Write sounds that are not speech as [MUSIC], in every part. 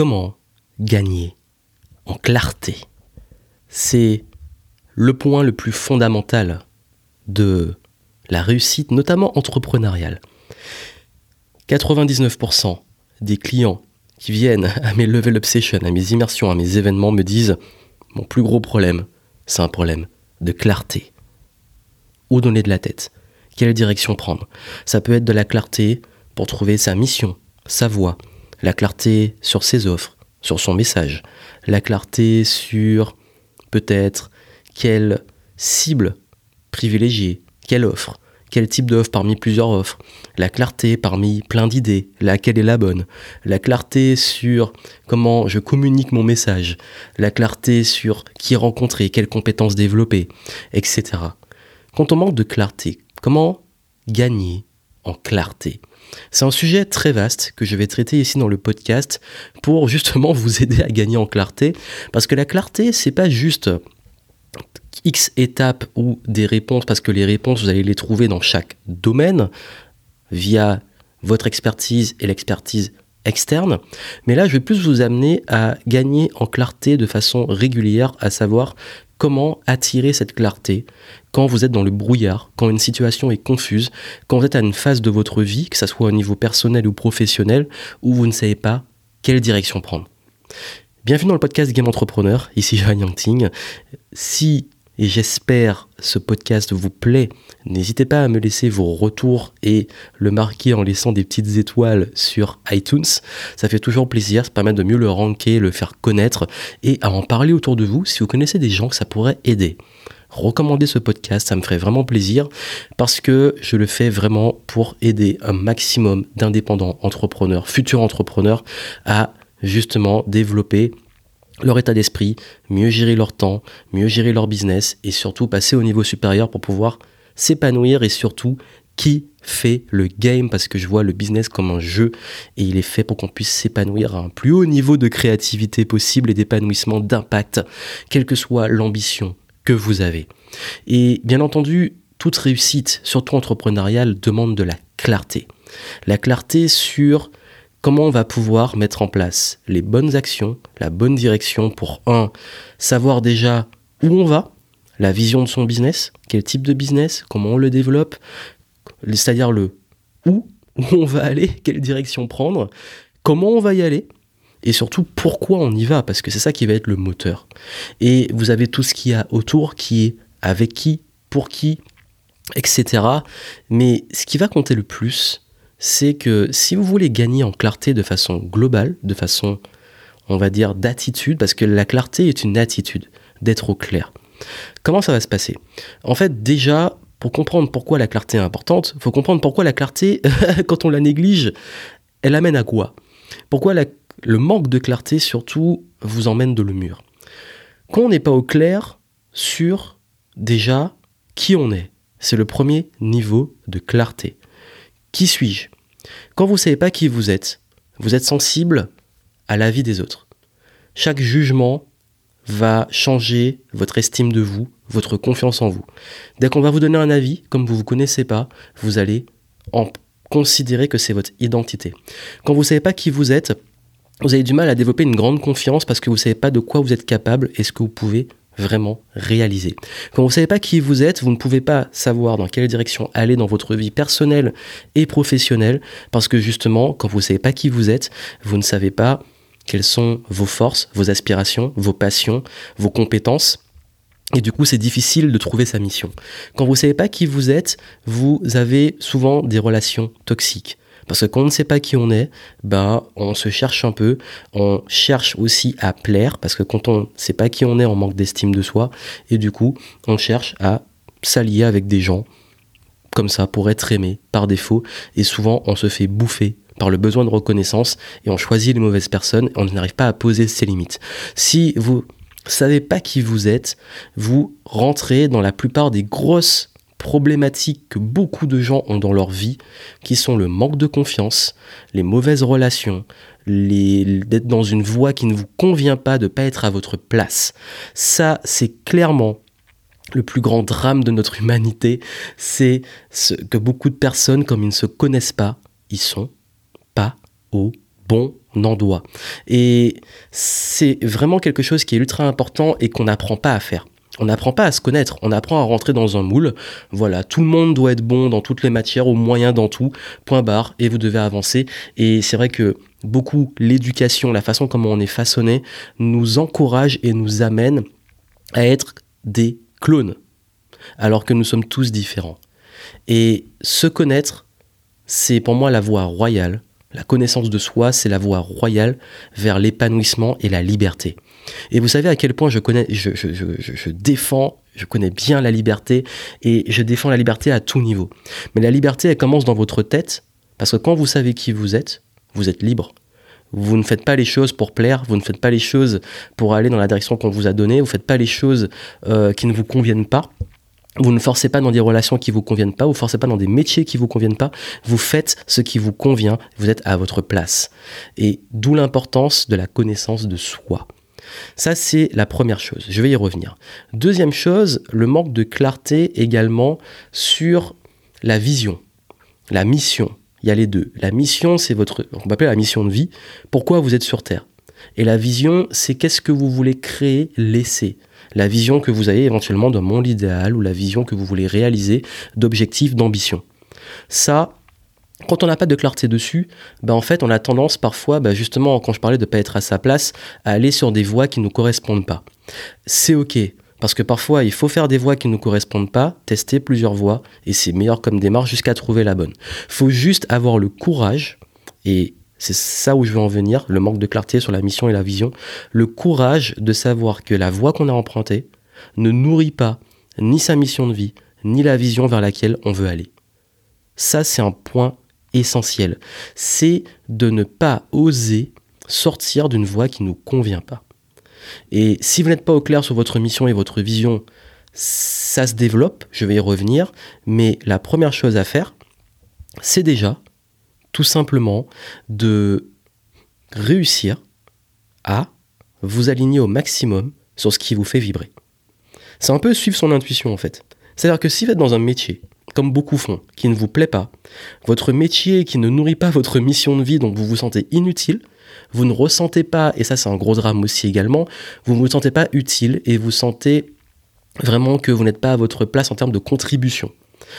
Comment gagner en clarté? C'est le point le plus fondamental de la réussite, notamment entrepreneuriale. 99% des clients qui viennent [LAUGHS] à mes level up sessions, à mes immersions, à mes événements me disent mon plus gros problème, c'est un problème de clarté. Où donner de la tête? Quelle direction prendre? Ça peut être de la clarté pour trouver sa mission, sa voie, la clarté sur ses offres, sur son message, la clarté sur peut-être quelle cible privilégier, quelle offre, quel type d'offre parmi plusieurs offres, la clarté parmi plein d'idées, laquelle est la bonne, la clarté sur comment je communique mon message, la clarté sur qui rencontrer, quelles compétences développer, etc. Quand on manque de clarté, comment gagner en clarté? C'est un sujet très vaste que je vais traiter ici dans le podcast pour justement vous aider à gagner en clarté. Parce que la clarté, c'est pas juste X étapes ou des réponses, parce que les réponses, vous allez les trouver dans chaque domaine via votre expertise et l'expertise externe. Mais là, je vais plus vous amener à gagner en clarté de façon régulière, à savoir comment attirer cette clarté quand vous êtes dans le brouillard, quand une situation est confuse, quand vous êtes à une phase de votre vie, que ce soit au niveau personnel ou professionnel, où vous ne savez pas quelle direction prendre? Bienvenue dans le podcast Game Entrepreneur, ici Johan Yangting. Si et j'espère ce podcast vous plaît. N'hésitez pas à me laisser vos retours et le marquer en laissant des petites étoiles sur iTunes. Ça fait toujours plaisir, ça permet de mieux le ranker, le faire connaître et à en parler autour de vous si vous connaissez des gens que ça pourrait aider. Recommandez ce podcast, ça me ferait vraiment plaisir parce que je le fais vraiment pour aider un maximum d'indépendants entrepreneurs, futurs entrepreneurs à justement développer leur état d'esprit, mieux gérer leur temps, mieux gérer leur business et surtout passer au niveau supérieur pour pouvoir s'épanouir et surtout qui fait le game parce que je vois le business comme un jeu et il est fait pour qu'on puisse s'épanouir à un plus haut niveau de créativité possible et d'épanouissement, d'impact, quelle que soit l'ambition que vous avez. Et bien entendu, toute réussite, surtout entrepreneuriale, demande de la clarté. La clarté sur comment on va pouvoir mettre en place les bonnes actions, la bonne direction pour, un, savoir déjà où on va, la vision de son business, quel type de business, comment on le développe, c'est-à-dire le où, où on va aller, [LAUGHS] quelle direction prendre, comment on va y aller, et surtout pourquoi on y va, parce que c'est ça qui va être le moteur. Et vous avez tout ce qu'il y a autour qui est avec qui, pour qui, etc. Mais ce qui va compter le plus, c'est que si vous voulez gagner en clarté de façon globale, de façon, on va dire, d'attitude, parce que la clarté est une attitude, d'être au clair. Comment ça va se passer? En fait, déjà, pour comprendre pourquoi la clarté est importante, il faut comprendre pourquoi la clarté, [LAUGHS] quand on la néglige, elle amène à quoi? Pourquoi le manque de clarté, surtout, vous emmène de le mur? Quand on n'est pas au clair sur, déjà, qui on est, c'est le premier niveau de clarté. Qui suis-je? Quand vous ne savez pas qui vous êtes, vous êtes sensible à l'avis des autres. Chaque jugement va changer votre estime de vous, votre confiance en vous. Dès qu'on va vous donner un avis, comme vous ne vous connaissez pas, vous allez en considérer que c'est votre identité. Quand vous ne savez pas qui vous êtes, vous avez du mal à développer une grande confiance parce que vous ne savez pas de quoi vous êtes capable et ce que vous pouvez vraiment réaliser. Quand vous ne savez pas qui vous êtes, vous ne pouvez pas savoir dans quelle direction aller dans votre vie personnelle et professionnelle, parce que justement, quand vous ne savez pas qui vous êtes, vous ne savez pas quelles sont vos forces, vos aspirations, vos passions, vos compétences. Et du coup, c'est difficile de trouver sa mission. Quand vous ne savez pas qui vous êtes, vous avez souvent des relations toxiques. Parce que quand on ne sait pas qui on est, ben, on se cherche un peu, on cherche aussi à plaire, parce que quand on ne sait pas qui on est, on manque d'estime de soi, et du coup, on cherche à s'allier avec des gens comme ça pour être aimé par défaut, et souvent on se fait bouffer par le besoin de reconnaissance, et on choisit les mauvaises personnes, et on n'arrive pas à poser ses limites. Si vous savez pas qui vous êtes, vous rentrez dans la plupart des grosses problématiques que beaucoup de gens ont dans leur vie, qui sont le manque de confiance, les mauvaises relations, d'être dans une voie qui ne vous convient pas, de ne pas être à votre place. Ça, c'est clairement le plus grand drame de notre humanité, c'est que beaucoup de personnes, comme ils ne se connaissent pas, ils sont pas au bon n'en doit. Et c'est vraiment quelque chose qui est ultra important et qu'on n'apprend pas à faire. On n'apprend pas à se connaître, on apprend à rentrer dans un moule. Voilà, tout le monde doit être bon dans toutes les matières, au moyen dans tout, point barre, et vous devez avancer. Et c'est vrai que beaucoup l'éducation, la façon comment on est façonné, nous encourage et nous amène à être des clones, alors que nous sommes tous différents. Et se connaître, c'est pour moi la voie royale. La connaissance de soi, c'est la voie royale vers l'épanouissement et la liberté. Et vous savez à quel point je connais, je, défends, je connais bien la liberté et je défends la liberté à tout niveau. Mais la liberté, elle commence dans votre tête parce que quand vous savez qui vous êtes, vous êtes libre. Vous ne faites pas les choses pour plaire, vous ne faites pas les choses pour aller dans la direction qu'on vous a donnée, vous ne faites pas les choses euh, qui ne vous conviennent pas. Vous ne forcez pas dans des relations qui vous conviennent pas, vous ne forcez pas dans des métiers qui vous conviennent pas, vous faites ce qui vous convient, vous êtes à votre place. Et d'où l'importance de la connaissance de soi. Ça, c'est la première chose. Je vais y revenir. Deuxième chose, le manque de clarté également sur la vision, la mission. Il y a les deux. La mission, c'est votre, on va appeler la mission de vie. Pourquoi vous êtes sur Terre? Et la vision, c'est qu'est-ce que vous voulez créer, laisser? La vision que vous avez éventuellement d'un monde idéal ou la vision que vous voulez réaliser d'objectifs, d'ambition. Ça, quand on n'a pas de clarté dessus, ben en fait, on a tendance parfois, ben justement, quand je parlais de ne pas être à sa place, à aller sur des voies qui ne nous correspondent pas. C'est ok, parce que parfois, il faut faire des voies qui ne nous correspondent pas, tester plusieurs voies, et c'est meilleur comme démarche jusqu'à trouver la bonne. Faut juste avoir le courage, et c'est ça où je veux en venir, le manque de clarté sur la mission et la vision, le courage de savoir que la voie qu'on a empruntée ne nourrit pas ni sa mission de vie, ni la vision vers laquelle on veut aller. Ça, c'est un point essentiel. C'est de ne pas oser sortir d'une voie qui ne nous convient pas. Et si vous n'êtes pas au clair sur votre mission et votre vision, ça se développe, je vais y revenir, mais la première chose à faire, c'est déjà tout simplement de réussir à vous aligner au maximum sur ce qui vous fait vibrer. C'est un peu suivre son intuition en fait. C'est-à-dire que si vous êtes dans un métier, comme beaucoup font, qui ne vous plaît pas, votre métier qui ne nourrit pas votre mission de vie, donc vous vous sentez inutile, vous ne ressentez pas, et ça c'est un gros drame aussi également, vous ne vous sentez pas utile et vous sentez vraiment que vous n'êtes pas à votre place en termes de contribution.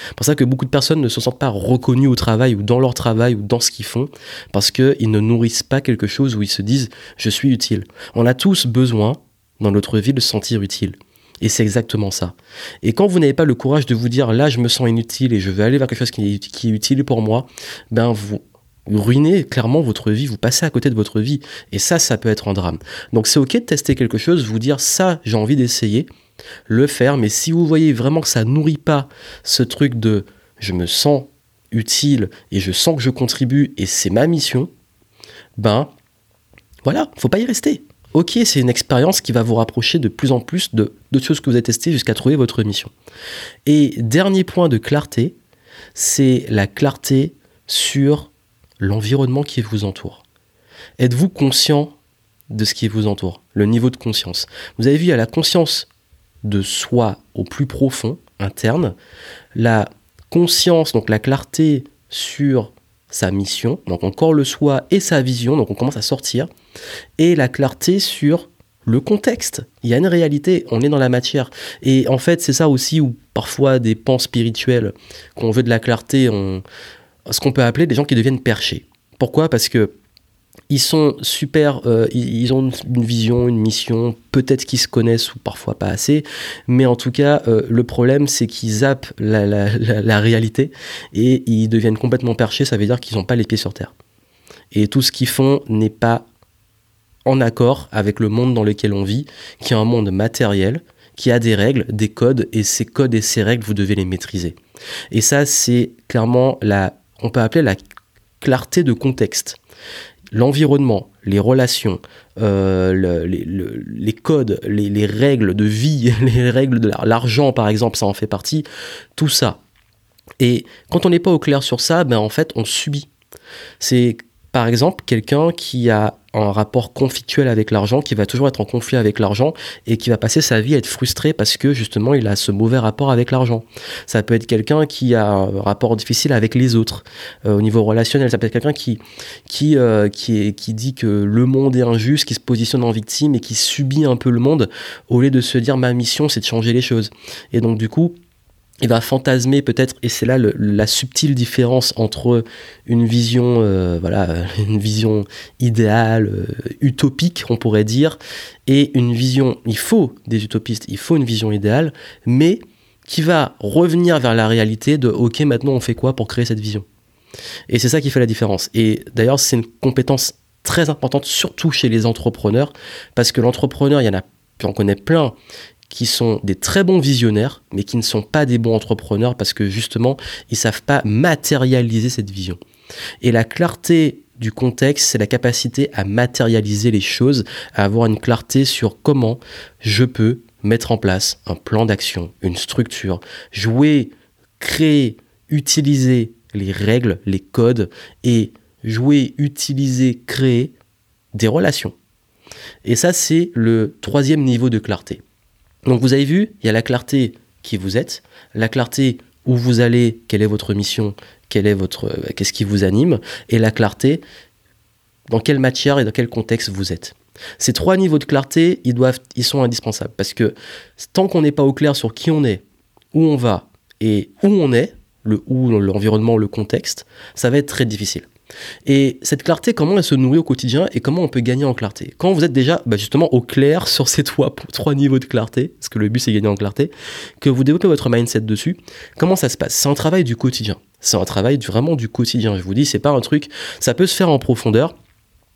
C'est pour ça que beaucoup de personnes ne se sentent pas reconnues au travail ou dans leur travail ou dans ce qu'ils font parce qu'ils ne nourrissent pas quelque chose où ils se disent je suis utile. On a tous besoin dans notre vie de se sentir utile. Et c'est exactement ça. Et quand vous n'avez pas le courage de vous dire là je me sens inutile et je vais aller vers quelque chose qui est, utile pour moi, ben vous, ruinez clairement votre vie, vous passez à côté de votre vie. Et ça, ça peut être un drame. Donc c'est ok de tester quelque chose, vous dire ça, j'ai envie d'essayer, le faire, mais si vous voyez vraiment que ça nourrit pas ce truc de je me sens utile et je sens que je contribue et c'est ma mission, ben voilà, faut pas y rester. Ok, c'est une expérience qui va vous rapprocher de plus en plus de, de choses que vous avez testées jusqu'à trouver votre mission. Et dernier point de clarté, c'est la clarté sur l'environnement qui vous entoure. Êtes-vous conscient de ce qui vous entoure, le niveau de conscience? Vous avez vu, il y a la conscience de soi au plus profond, interne, la conscience, donc la clarté sur sa mission, donc encore le soi et sa vision, donc on commence à sortir, et la clarté sur le contexte. Il y a une réalité, on est dans la matière. Et en fait, c'est ça aussi où parfois des pans spirituels, qu'on veut de la clarté, on... ce qu'on peut appeler des gens qui deviennent perchés. Pourquoi? Parce que ils sont super, euh, ils ont une vision, une mission, peut-être qu'ils se connaissent ou parfois pas assez, mais en tout cas, euh, le problème c'est qu'ils zappent la, réalité et ils deviennent complètement perchés, ça veut dire qu'ils n'ont pas les pieds sur terre. Et tout ce qu'ils font n'est pas en accord avec le monde dans lequel on vit, qui est un monde matériel, qui a des règles, des codes, et ces codes et ces règles, vous devez les maîtriser. Et ça, c'est clairement la, on peut appeler la clarté de contexte l'environnement, les relations, euh, les, codes, les, règles de vie, [LAUGHS] les règles de l'argent par exemple, ça en fait partie, tout ça. Et quand on n'est pas au clair sur ça, ben en fait on subit. C'est Par exemple, quelqu'un qui a un rapport conflictuel avec l'argent, qui va toujours être en conflit avec l'argent et qui va passer sa vie à être frustré parce que justement il a ce mauvais rapport avec l'argent. Ça peut être quelqu'un qui a un rapport difficile avec les autres euh, au niveau relationnel. Ça peut être quelqu'un qui qui euh, qui, qui dit que le monde est injuste, qui se positionne en victime et qui subit un peu le monde au lieu de se dire ma mission c'est de changer les choses. Et donc du coup il va fantasmer peut-être, et c'est là la subtile différence entre une vision, euh, voilà, [LAUGHS] une vision idéale, euh, utopique, on pourrait dire, et une vision. Il faut des utopistes, il faut une vision idéale, mais qui va revenir vers la réalité de OK, maintenant on fait quoi pour créer cette vision? Et c'est ça qui fait la différence. Et d'ailleurs, c'est une compétence très importante, surtout chez les entrepreneurs, parce que l'entrepreneur, il y en a, j'en connais plein qui sont des très bons visionnaires, mais qui ne sont pas des bons entrepreneurs parce que justement, ils savent pas matérialiser cette vision. Et la clarté du contexte, c'est la capacité à matérialiser les choses, à avoir une clarté sur comment je peux mettre en place un plan d'action, une structure, jouer, créer, utiliser les règles, les codes et jouer, utiliser, créer des relations. Et ça, c'est le troisième niveau de clarté. Donc vous avez vu, il y a la clarté qui vous êtes, la clarté où vous allez, quelle est votre mission, euh, qu'est-ce qui vous anime, et la clarté dans quelle matière et dans quel contexte vous êtes. Ces trois niveaux de clarté, ils sont indispensables parce que tant qu'on n'est pas au clair sur qui on est, où on va et où on est, le où, l'environnement, le contexte, ça va être très difficile. Et cette clarté, comment elle se nourrit au quotidien et comment on peut gagner en clarté? Quand vous êtes déjà bah, justement au clair sur ces trois, trois niveaux de clarté, parce que le but c'est gagner en clarté, que vous développez votre mindset dessus, comment ça se passe? C'est un travail du quotidien. C'est un travail vraiment du quotidien. Je vous dis, c'est pas un truc, ça peut se faire en profondeur.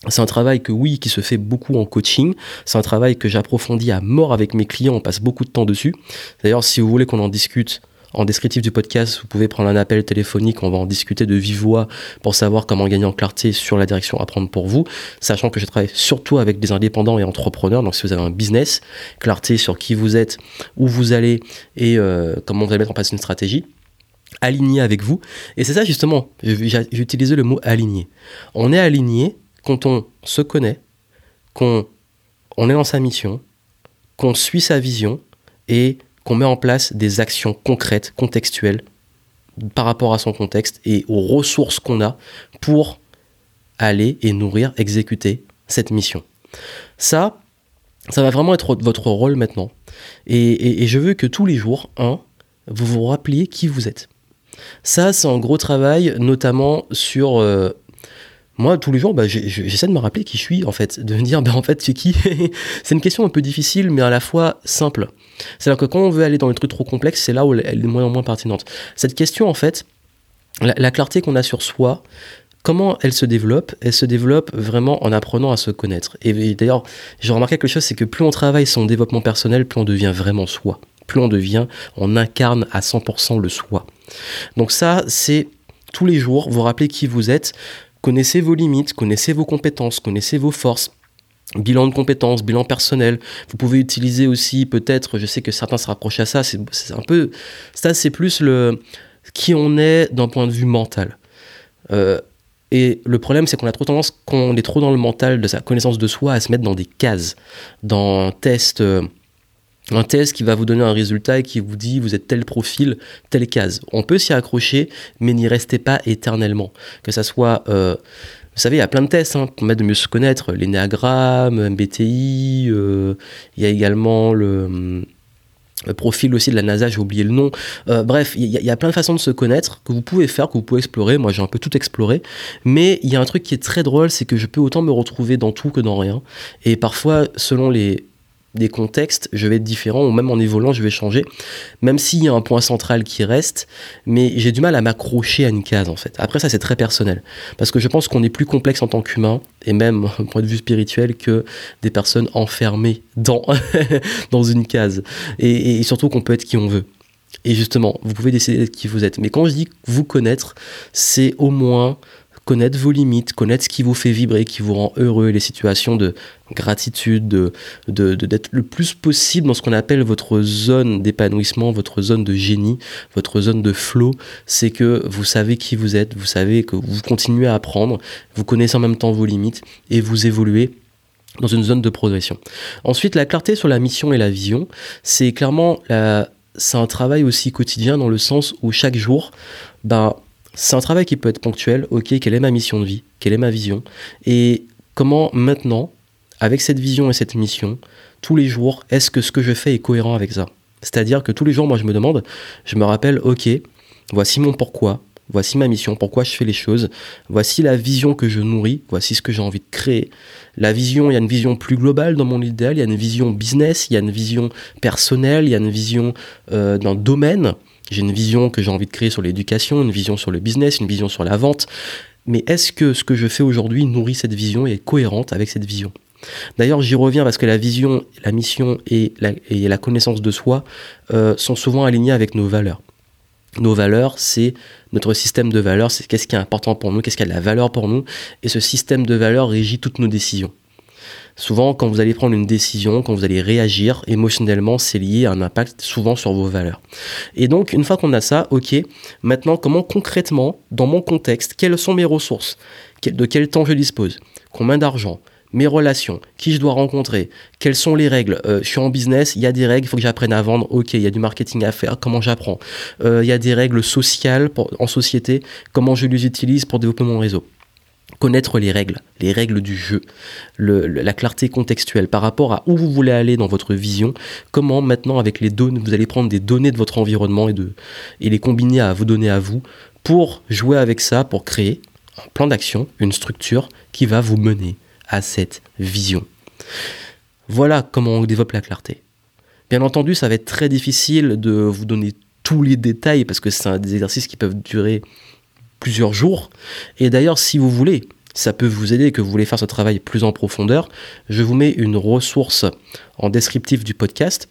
C'est un travail que oui, qui se fait beaucoup en coaching. C'est un travail que j'approfondis à mort avec mes clients. On passe beaucoup de temps dessus. D'ailleurs, si vous voulez qu'on en discute, en descriptif du podcast, vous pouvez prendre un appel téléphonique, on va en discuter de vive voix pour savoir comment gagner en clarté sur la direction à prendre pour vous, sachant que je travaille surtout avec des indépendants et entrepreneurs, donc si vous avez un business, clarté sur qui vous êtes, où vous allez et euh, comment vous allez mettre en place une stratégie aligné avec vous. Et c'est ça justement, j'ai utilisé le mot aligné. On est aligné quand on se connaît, qu'on on est dans sa mission, qu'on suit sa vision et qu'on met en place des actions concrètes, contextuelles, par rapport à son contexte et aux ressources qu'on a pour aller et nourrir, exécuter cette mission. Ça, ça va vraiment être votre rôle maintenant. Et, je veux que tous les jours, un, vous vous rappeliez qui vous êtes. Ça, c'est un gros travail, notamment sur euh, moi, tous les jours, bah, j'essaie de me rappeler qui je suis, en fait, de me dire, bah, en fait, c'est qui? [LAUGHS] C'est une question un peu difficile, mais à la fois simple. C'est-à-dire que quand on veut aller dans les trucs trop complexes, c'est là où elle est moins en moins pertinente. Cette question, en fait, la, clarté qu'on a sur soi, comment elle se développe Elle se développe vraiment en apprenant à se connaître. Et, d'ailleurs, j'ai remarqué quelque chose, c'est que plus on travaille son développement personnel, plus on devient vraiment soi. Plus on devient, on incarne à 100% le soi. Donc ça, c'est tous les jours, vous rappeler qui vous êtes, Connaissez vos limites, connaissez vos compétences, connaissez vos forces. Bilan de compétences, bilan personnel. Vous pouvez utiliser aussi peut-être, je sais que certains se rapprochent à ça, c'est un peu, ça c'est plus le qui on est d'un point de vue mental. Euh, et le problème, c'est qu'on a trop tendance, quand on est trop dans le mental de sa connaissance de soi, à se mettre dans des cases, dans un test. Euh, un test qui va vous donner un résultat et qui vous dit vous êtes tel profil, telle case. On peut s'y accrocher, mais n'y restez pas éternellement. Que ça soit, euh, vous savez, il y a plein de tests hein, pour de mieux se connaître, l'énéagramme, MBTI, euh, il y a également le, profil aussi de la NASA, j'ai oublié le nom. Euh, bref, il y, a plein de façons de se connaître que vous pouvez faire, que vous pouvez explorer. Moi, j'ai un peu tout exploré. Mais il y a un truc qui est très drôle, c'est que je peux autant me retrouver dans tout que dans rien. Et parfois, selon les des contextes, je vais être différent, ou même en évoluant, je vais changer, même s'il y a un point central qui reste, mais j'ai du mal à m'accrocher à une case en fait. Après ça, c'est très personnel, parce que je pense qu'on est plus complexe en tant qu'humain, et même [LAUGHS] au point de vue spirituel, que des personnes enfermées dans, [LAUGHS] une case, et, et surtout qu'on peut être qui on veut. Et justement, vous pouvez décider d'être qui vous êtes. Mais quand je dis vous connaître, c'est au moins connaître vos limites, connaître ce qui vous fait vibrer, qui vous rend heureux, les situations de gratitude, de, d'être le plus possible dans ce qu'on appelle votre zone d'épanouissement, votre zone de génie, votre zone de flow. C'est que vous savez qui vous êtes, vous savez que vous continuez à apprendre, vous connaissez en même temps vos limites et vous évoluez dans une zone de progression. Ensuite, la clarté sur la mission et la vision, c'est clairement c'est un travail aussi quotidien dans le sens où chaque jour, ben, c'est un travail qui peut être ponctuel. Ok, quelle est ma mission de vie Quelle est ma vision Et comment maintenant, avec cette vision et cette mission, tous les jours, est-ce que ce que je fais est cohérent avec ça? C'est-à-dire que tous les jours, moi, je me demande, je me rappelle, ok, voici mon pourquoi, Voici ma mission, pourquoi je fais les choses. Voici la vision que je nourris. Voici ce que j'ai envie de créer. La vision, il y a une vision plus globale dans mon idéal. Il y a une vision business, il y a une vision personnelle, il y a une vision euh, d'un domaine. J'ai une vision que j'ai envie de créer sur l'éducation, une vision sur le business, une vision sur la vente. Mais est-ce que ce que je fais aujourd'hui nourrit cette vision et est cohérente avec cette vision? D'ailleurs, j'y reviens parce que la vision, la mission et la, connaissance de soi euh, sont souvent alignés avec nos valeurs. Nos valeurs, c'est notre système de valeurs, c'est qu'est-ce qui est important pour nous, qu'est-ce qui a de la valeur pour nous, et ce système de valeurs régit toutes nos décisions. Souvent, quand vous allez prendre une décision, quand vous allez réagir émotionnellement, c'est lié à un impact souvent sur vos valeurs. Et donc, une fois qu'on a ça, ok, maintenant, comment concrètement, dans mon contexte, quelles sont mes ressources? De quel temps je dispose? Combien d'argent? Mes relations, qui je dois rencontrer, quelles sont les règles? Euh, je suis en business, il y a des règles, il faut que j'apprenne à vendre. Ok, il y a du marketing à faire, comment j'apprends? Euh, Il y a des règles sociales en société, comment je les utilise pour développer mon réseau connaître les règles, les règles du jeu, la clarté contextuelle par rapport à où vous voulez aller dans votre vision, comment maintenant avec les données, vous allez prendre des données de votre environnement et, les combiner à vous donner à vous pour jouer avec ça, pour créer un plan d'action, une structure qui va vous mener à cette vision. Voilà comment on développe la clarté. Bien entendu, ça va être très difficile de vous donner tous les détails parce que c'est des exercices qui peuvent durer plusieurs jours. Et d'ailleurs, si vous voulez, ça peut vous aider que vous voulez faire ce travail plus en profondeur, je vous mets une ressource en descriptif du podcast.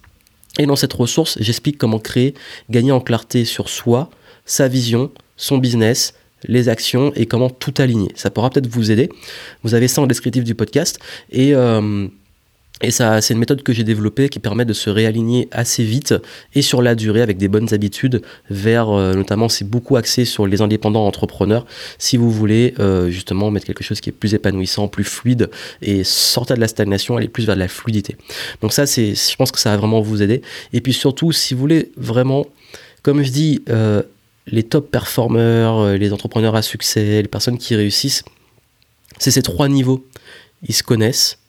Et dans cette ressource, j'explique comment créer, gagner en clarté sur soi, sa vision, son business, les actions et comment tout aligner. Ça pourra peut-être vous aider. Vous avez ça en descriptif du podcast. Et, euh, et ça, c'est une méthode que j'ai développée qui permet de se réaligner assez vite et sur la durée avec des bonnes habitudes vers, euh, notamment, c'est beaucoup axé sur les indépendants entrepreneurs. Si vous voulez euh, justement mettre quelque chose qui est plus épanouissant, plus fluide et sortir de la stagnation, aller plus vers de la fluidité. Donc ça, c'est, je pense que ça va vraiment vous aider. Et puis surtout, si vous voulez vraiment, comme je dis, les top performeurs, euh, les entrepreneurs à succès, les personnes qui réussissent, c'est ces trois niveaux. Ils se connaissent,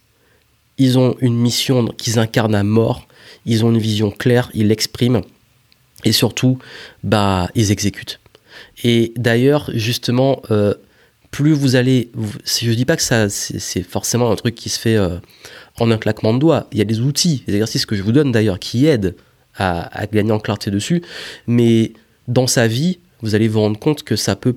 ils ont une mission qu'ils incarnent à mort, ils ont une vision claire, ils l'expriment, et surtout, bah, ils exécutent. Et d'ailleurs, justement, euh, plus vous allez, je ne dis pas que ça, c'est forcément un truc qui se fait euh, en un claquement de doigts. Il y a des outils, des exercices que je vous donne d'ailleurs qui aident à, à gagner en clarté dessus, mais dans sa vie, vous allez vous rendre compte que ça peut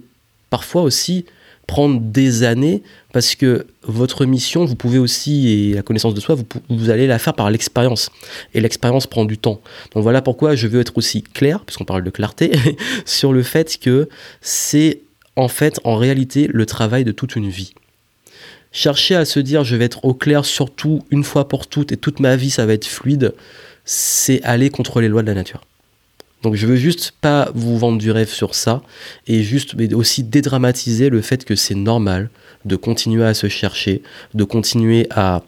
parfois aussi prendre des années parce que votre mission, vous pouvez aussi, et la connaissance de soi, vous, allez la faire par l'expérience. Et l'expérience prend du temps. Donc voilà pourquoi je veux être aussi clair, puisqu'on parle de clarté, [LAUGHS] sur le fait que c'est en fait, en réalité, le travail de toute une vie. Chercher à se dire je vais être au clair surtout une fois pour toutes et toute ma vie ça va être fluide, c'est aller contre les lois de la nature. Donc je veux juste pas vous vendre du rêve sur ça et juste mais aussi dédramatiser le fait que c'est normal de continuer à se chercher, de continuer à,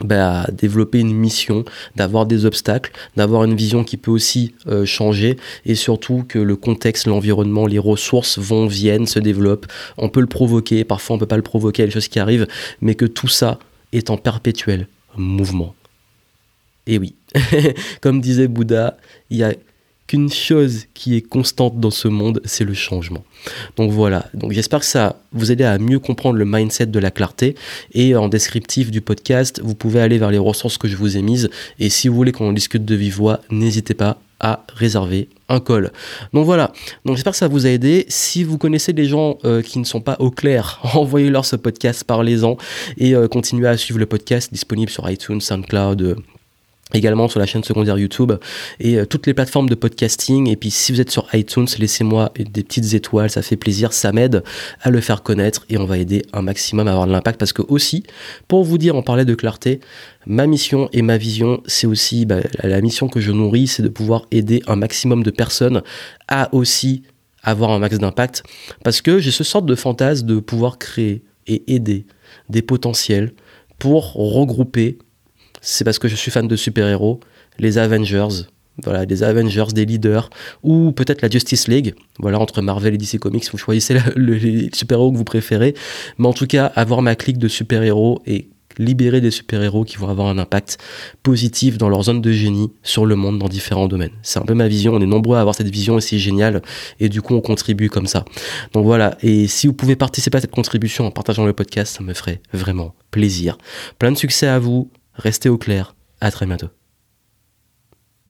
bah, développer une mission, d'avoir des obstacles, d'avoir une vision qui peut aussi euh, changer et surtout que le contexte, l'environnement, les ressources vont, viennent, se développent. On peut le provoquer, parfois on peut pas le provoquer, les choses qui arrivent, mais que tout ça est en perpétuel mouvement. Et oui, [LAUGHS] comme disait Bouddha, il y a qu'une chose qui est constante dans ce monde, c'est le changement. Donc voilà, donc j'espère que ça vous aider à mieux comprendre le mindset de la clarté et en descriptif du podcast, vous pouvez aller vers les ressources que je vous ai mises et si vous voulez qu'on discute de vive voix, n'hésitez pas à réserver un call. Donc voilà, donc j'espère que ça vous a aidé. Si vous connaissez des gens euh, qui ne sont pas au clair, [LAUGHS] envoyez-leur ce podcast, parlez-en et euh, continuez à suivre le podcast disponible sur iTunes, SoundCloud, également sur la chaîne secondaire YouTube et euh, toutes les plateformes de podcasting. Et puis si vous êtes sur iTunes, laissez-moi des petites étoiles, ça fait plaisir, ça m'aide à le faire connaître et on va aider un maximum à avoir de l'impact parce que aussi, pour vous dire, on parlait de clarté, ma mission et ma vision, c'est aussi bah, la mission que je nourris, c'est de pouvoir aider un maximum de personnes à aussi avoir un max d'impact parce que j'ai ce sorte de fantasme de pouvoir créer et aider des potentiels pour regrouper c'est parce que je suis fan de super-héros, les Avengers, voilà, des Avengers, des leaders, ou peut-être la Justice League, voilà, entre Marvel et DC Comics, vous choisissez [LAUGHS] le, les super-héros que vous préférez, mais en tout cas, avoir ma clique de super-héros et libérer des super-héros qui vont avoir un impact positif dans leur zone de génie sur le monde dans différents domaines. C'est un peu ma vision, on est nombreux à avoir cette vision et c'est génial, et du coup on contribue comme ça. Donc voilà, et si vous pouvez participer à cette contribution en partageant le podcast, ça me ferait vraiment plaisir. Plein de succès à vous, Restez au clair. À très bientôt.